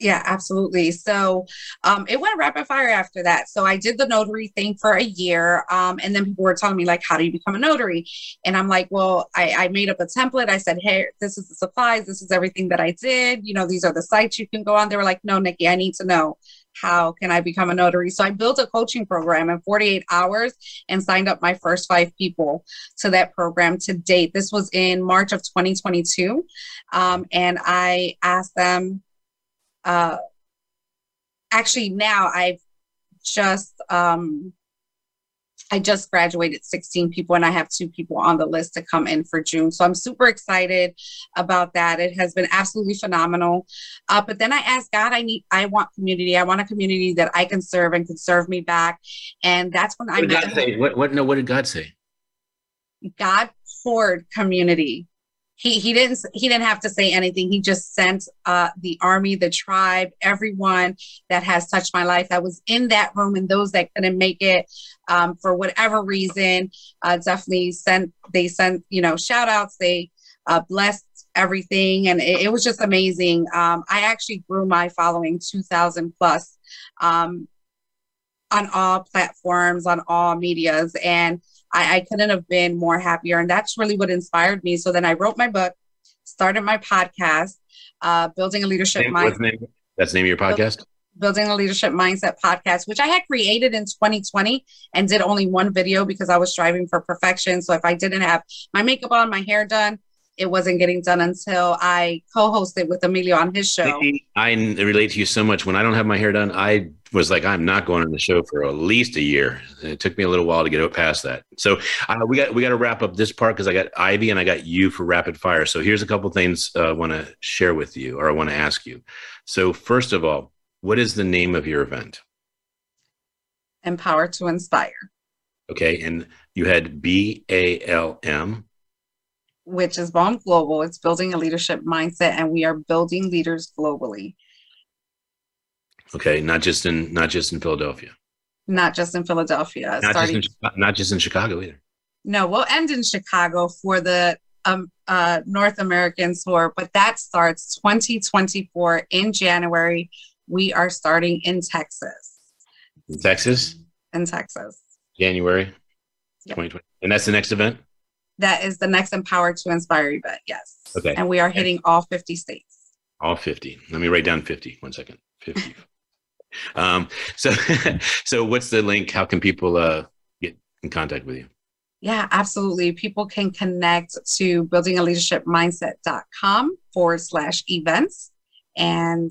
Yeah, absolutely. So um, it went rapid fire after that. So I did the notary thing for a year. Um, and then people were telling me, like, how do you become a notary? And I'm like, well, I, I made up a template. I said, hey, this is the supplies. This is everything that I did. You know, these are the sites you can go on. They were like, no, Nicky, I need to know how can I become a notary? So I built a coaching program in 48 hours and signed up my first five people to that program to date. This was in March of 2022. Um, and I asked them, uh, actually now I've just um, I just graduated 16 people and I have two people on the list to come in for June. So I'm super excited about that. It has been absolutely phenomenal. Uh, but then I asked God, I need, I want community. I want a community that I can serve and can serve me back. And that's when I What did met God say? What, what? No. What did God say? God poured community. He he didn't he didn't have to say anything. He just sent uh, the army, the tribe, everyone that has touched my life that was in that room, and those that couldn't make it um, for whatever reason. Uh, definitely sent they sent you know shout outs. They uh, blessed everything, and it, it was just amazing. Um, I actually grew my following two thousand plus um, on all platforms, on all medias, and I, I couldn't have been more happier. And that's really what inspired me. So then I wrote my book, started my podcast, uh, building a leadership Name- mindset. That's the name of your podcast. Building a Leadership Mindset podcast, which I had created in 2020 and did only one video because I was striving for perfection. So if I didn't have my makeup on, my hair done, it wasn't getting done until I co hosted with Emilio on his show. I relate to you so much. When I don't have my hair done, I was like, I'm not going on the show for at least a year. And it took me a little while to get past that. So uh, we got we got to wrap up this part because I got Ivy and I got you for rapid fire. So here's a couple things uh, I want to share with you or I want to ask you. So first of all, what is the name of your event? Empower to Inspire, Okay, and you had B A L M. which is BALM Global. It's building a leadership mindset, and we are building leaders globally, Okay, not just in not just in Philadelphia, not just in Philadelphia. not just in, not just in Chicago either. No, we'll end in Chicago for the um, uh, North American tour, but that starts 2024 in January. We are starting in Texas. In Texas, In Texas. January Yeah. 2020, and that's the next event. That is the next Empower to Inspire event. Yes. Okay. And we are hitting all 50 states. All 50. Let me write down 50. One second. 50. um, so, so what's the link? How can people uh, get in contact with you? Yeah, absolutely. People can connect to buildingaleadershipmindset.com forward slash events. And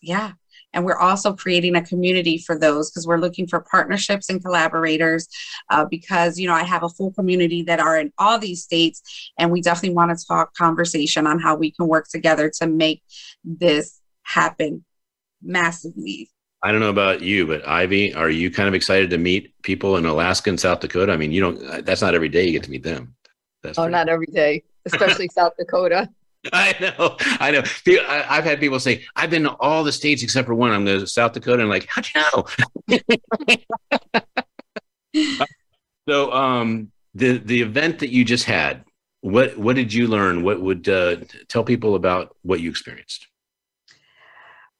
yeah, And we're also creating a community for those because we're looking for partnerships and collaborators. Uh, because, you know, I have a full community that are in all these states, and we definitely want to talk conversation on how we can work together to make this happen massively. I don't know about you, but Ivy, are you kind of excited to meet people in Alaska and South Dakota? I mean, you don't, that's not every day you get to meet them. That's oh, pretty- not every day, especially South Dakota. I know, I know. I've had people say, "I've been to all the states except for one. I'm going to South Dakota." And like, how'd you know? so, um, the the event that you just had, what what did you learn? What would uh, tell people about what you experienced?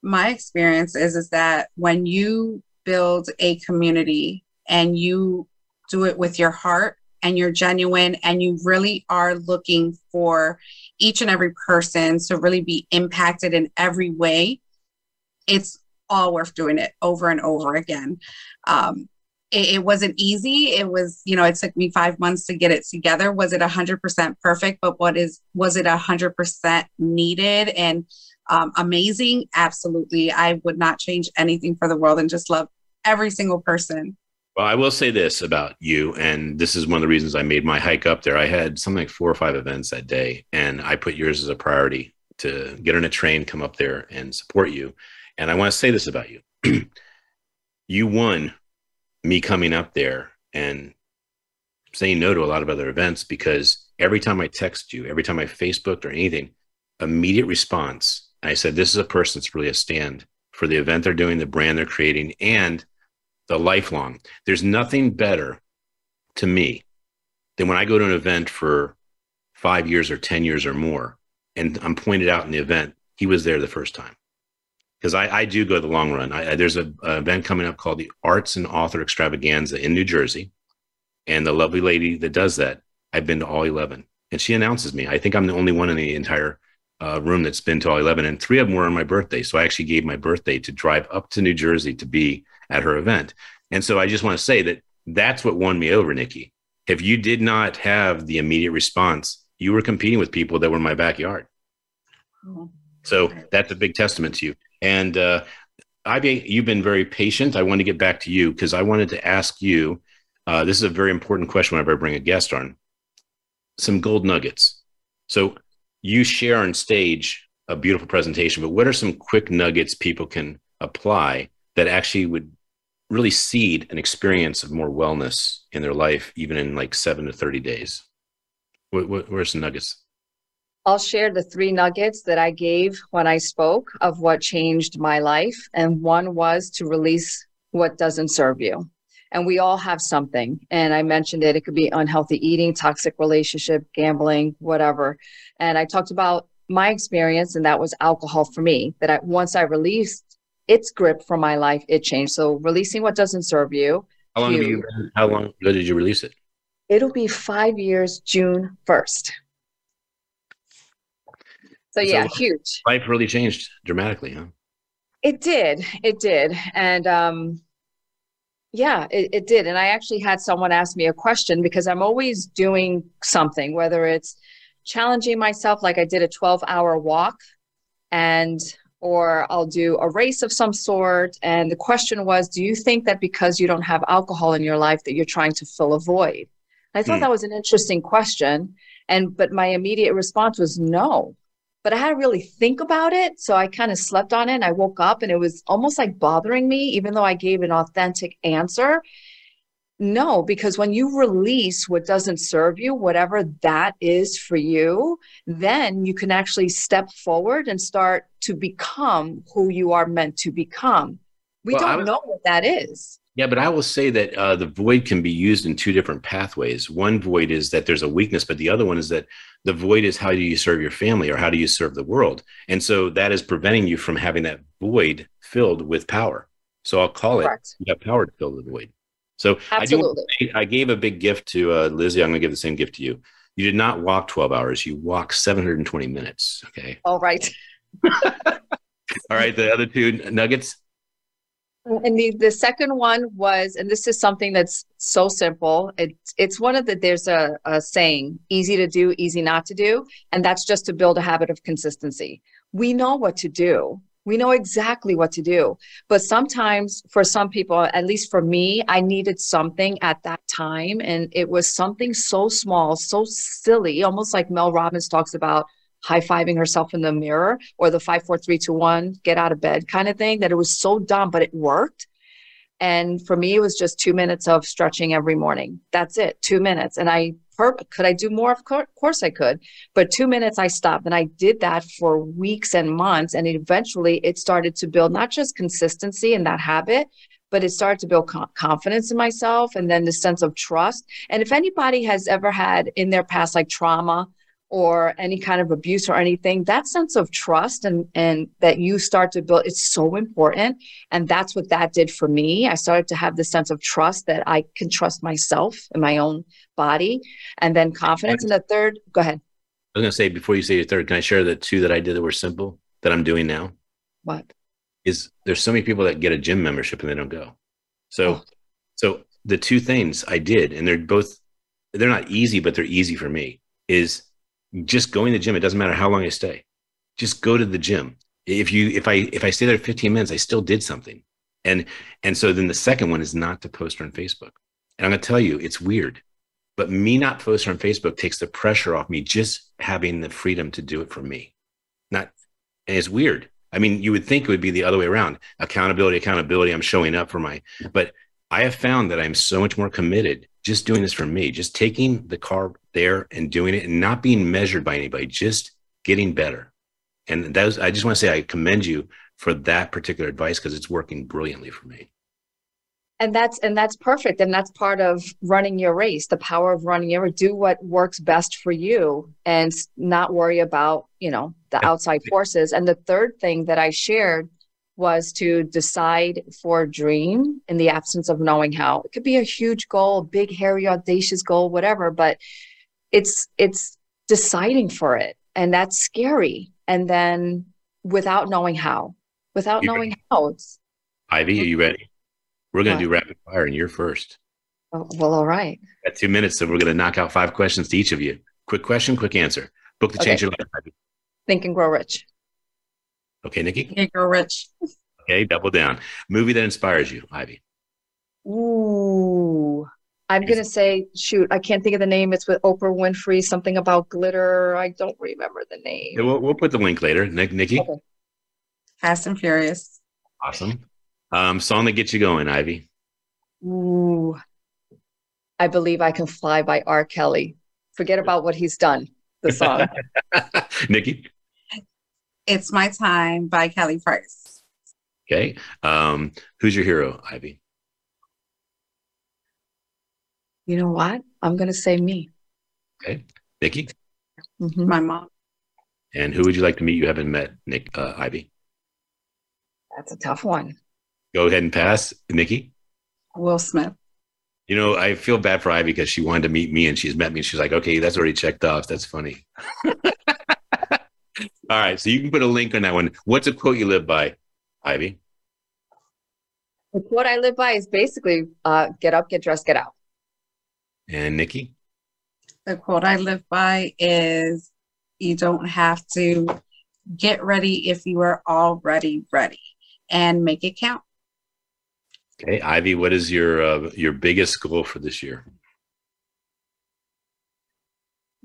My experience is is that when you build a community and you do it with your heart and you're genuine and you really are looking for each and every person to really be impacted in every way, it's all worth doing it over and over again. Um, it, it, wasn't easy. It was, you know, it took me five months to get it together. Was it a hundred percent perfect? But what is, was it a hundred percent needed and um, amazing? Absolutely. I would not change anything for the world and just love every single person. Well, I will say this about you, and this is one of the reasons I made my hike up there. I had something like four or five events that day, and I put yours as a priority to get on a train, come up there, and support you. And I want to say this about you you won me coming up there and saying no to a lot of other events because every time I text you, every time I Facebooked or anything, immediate response. I said, This is a person that's really a stand for the event they're doing, the brand they're creating, and the lifelong. There's nothing better to me than when I go to an event for five years or 10 years or more, and I'm pointed out in the event, he was there the first time. Because I, I, do go the long run. I, I, there's a, a event coming up called the Arts and Author Extravaganza in New Jersey. And the lovely lady that does that, I've been to all 11. And she announces me. I think I'm the only one in the entire uh, room that's been to all 11. And three of them were on my birthday. So I actually gave my birthday to drive up to New Jersey to be at her event. And so I just want to say that that's what won me over, Nicky. If you did not have the immediate response, you were competing with people that were in my backyard. Oh, so that's a big testament to you. And uh, I've you've been very patient. I want to get back to you because I wanted to ask you. Uh, this is a very important question whenever I bring a guest on. Some gold nuggets. So you share on stage a beautiful presentation, but what are some quick nuggets people can apply that actually would really seed an experience of more wellness in their life, even in like seven to 30 days? What, what, where's some nuggets? I'll share the three nuggets that I gave when I spoke of what changed my life. And one was to release what doesn't serve you. And we all have something. And I mentioned it, it could be unhealthy eating, toxic relationship, gambling, whatever. And I talked about my experience, and that was alcohol for me. That I once I released its grip from my life, it changed. So releasing what doesn't serve you. How long you, you how long ago did you release it? It'll be five years, June 1st. So, so yeah, huge. Life really changed dramatically, huh? It did. It did. And um yeah, it, it did. And I actually had someone ask me a question because I'm always doing something, whether it's challenging myself, like I did a 12 hour walk and or I'll do a race of some sort. And the question was, do you think that because you don't have alcohol in your life that you're trying to fill a void? I thought mm. that was an interesting question. And but my immediate response was no. But I had to really think about it. So I kind of slept on it and I woke up and it was almost like bothering me, even though I gave an authentic answer. No, because when you release what doesn't serve you, whatever that is for you, then you can actually step forward and start to become who you are meant to become. We well, don't was, know what that is. Yeah, but I will say that uh, the void can be used in two different pathways. One void is that there's a weakness, but the other one is that the void is how do you serve your family or how do you serve the world? And so that is preventing you from having that void filled with power. So I'll call Correct. it you have power to fill the void. So Absolutely. I, do, I gave a big gift to uh, Lizzie. I'm going to give the same gift to you. You did not walk 12 hours. You walked 720 minutes. Okay. All right. All right. The other two nuggets. And the, the second one was, and this is something that's so simple. It's it's one of the there's a, a saying, easy to do, easy not to do. And that's just to build a habit of consistency. We know what to do We know exactly what to do. But sometimes, for some people, at least for me, I needed something at that time. And it was something so small, so silly, almost like Mel Robbins talks about high fiving herself in the mirror or the five, four, three, two, one, get out of bed kind of thing, that it was so dumb, but it worked. And for me, it was just two minutes of stretching every morning. That's it, two minutes. And I could I do more? Of course I could. But two minutes I stopped and I did that for weeks and months. And eventually it started to build not just consistency in that habit, but it started to build confidence in myself and then the sense of trust. And if anybody has ever had in their past like trauma or any kind of abuse or anything that sense of trust and and that you start to build it's so important. And that's what that did for me. I started to have this sense of trust that i can trust myself and my own body and then confidence. And the third go ahead. I was going to say before you say your third can i share the two that i did that were simple that i'm doing now? What? Is there's so many people that get a gym membership and they don't go. So oh. so the two things i did and they're both they're not easy but they're easy for me is just going to the gym it doesn't matter how long i stay. Just go to the gym. If you if i if i stay there 15 minutes i still did something. And and so then the second one is not to post on facebook. And i'm going to tell you it's weird but me not posting on facebook takes the pressure off me just having the freedom to do it for me. Not and it's weird. I mean you would think it would be the other way around. Accountability accountability i'm showing up for my but i have found that i'm so much more committed just doing this for me, just taking the car there and doing it and not being measured by anybody, just getting better. And that was, I just want to say I commend you for that particular advice because it's working brilliantly for me. And that's and that's perfect. And that's part of running your race, the power of running your do what works best for you and not worry about, you know, the outside forces. And the third thing that I shared was to decide for a dream in the absence of knowing how. It could be a huge goal, big, hairy, audacious goal, whatever, but it's it's deciding for it. And that's scary. And then without knowing how, without you knowing ready? how it's Ivy, are you ready? We're gonna do rapid fire and you're first. Oh, well, all right. Got two minutes, so we're gonna knock out five questions to each of you. Quick question, quick answer. Book to okay. change your life, Ivy. Think and grow rich. Okay, Nicky. Can't Rich. Okay, double down. Movie that inspires you, Ivy. Ooh, I'm gonna say, shoot, I can't think of the name. It's with Oprah Winfrey. Something about glitter. I don't remember the name. Yeah, we'll, we'll put the link later. Nick, Nicky. Okay. Fast and Furious. Awesome. Um, song that gets you going, Ivy. Ooh, I believe I can fly by R. Kelly. Forget about what he's done. The song. Nicky. It's My Time by Kelly Price. Okay. Um, who's your hero, Ivy? You know what? I'm going to say me. Okay. Nicky? Mm-hmm. My mom. And who would you like to meet you haven't met, Nick, uh, Ivy? That's a tough one. Go ahead and pass. Nicky? Will Smith. You know, I feel bad for Ivy because she wanted to meet me and she's met me and she's like, okay, that's already checked off. That's funny. All right. So you can put a link on that one. What's a quote you live by, Ivy? The quote I live by is basically uh, get up, get dressed, get out. And Nicky? The quote I live by is you don't have to get ready if you are already ready and make it count. Okay, Ivy, what is your uh, your biggest goal for this year?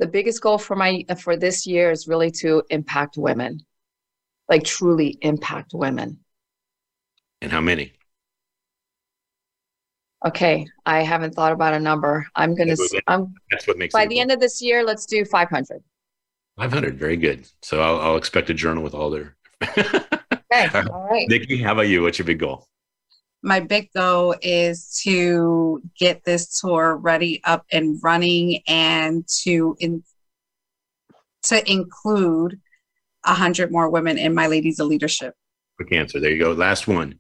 The biggest goal for my for this year is really to impact women. Like truly impact women. And how many? Okay i haven't thought about a number. I'm gonna i'm that's what makes by the end of this year let's do 500 500 very good. So i'll, I'll expect a journal with all their okay all right. Nicky how about you? What's your big goal my big goal is to get this tour ready up and running and to in, to include a hundred more women in my ladies of leadership. Quick answer there you go. Last one.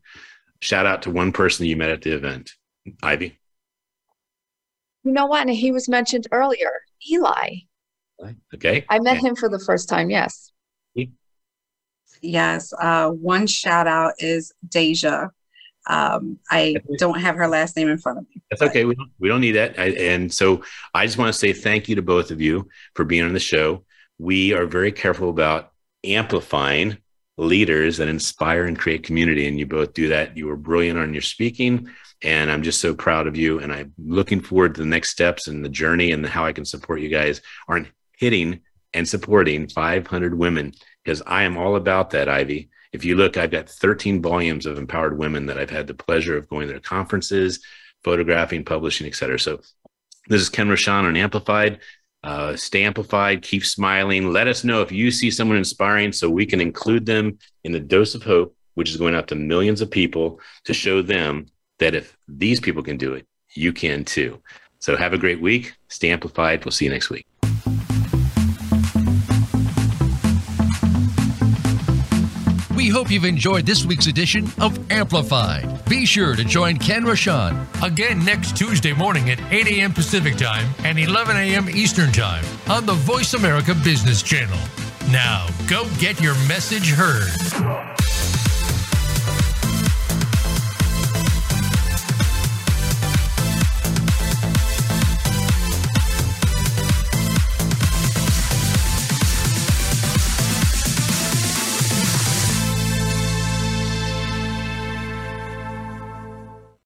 Shout out to one person you met at the event. Ivy? You know what? And he was mentioned earlier eli. Okay. I met him for the first time yes. Yes uh, one shout out is deja um, I don't have her last name in front of me. That's but. okay. We don't, we don't need that. I, and so I just want to say thank you to both of you for being on the show. We are very careful about amplifying leaders that inspire and create community. And you both do that. You were brilliant on your speaking. And I'm just so proud of you. And I'm looking forward to the next steps and the journey and how I can support you guys on hitting and supporting 500 women because I am all about that, Ivy. If you look, I've got 13 volumes of empowered women that I've had the pleasure of going to their conferences, photographing, publishing, et cetera. So this is Ken Rochon on Amplified. Uh, stay amplified, keep smiling. Let us know if you see someone inspiring so we can include them in the dose of hope, which is going out to millions of people to show them that if these people can do it, you can too. So have a great week. Stay amplified. We'll see you next week. Hope you've enjoyed this week's edition of Amplified. Be sure to join Ken Rochon Again next Tuesday morning at 8 a.m. Pacific Time and 11 a.m. Eastern Time on the Voice America Business Channel. Now, go get your message heard.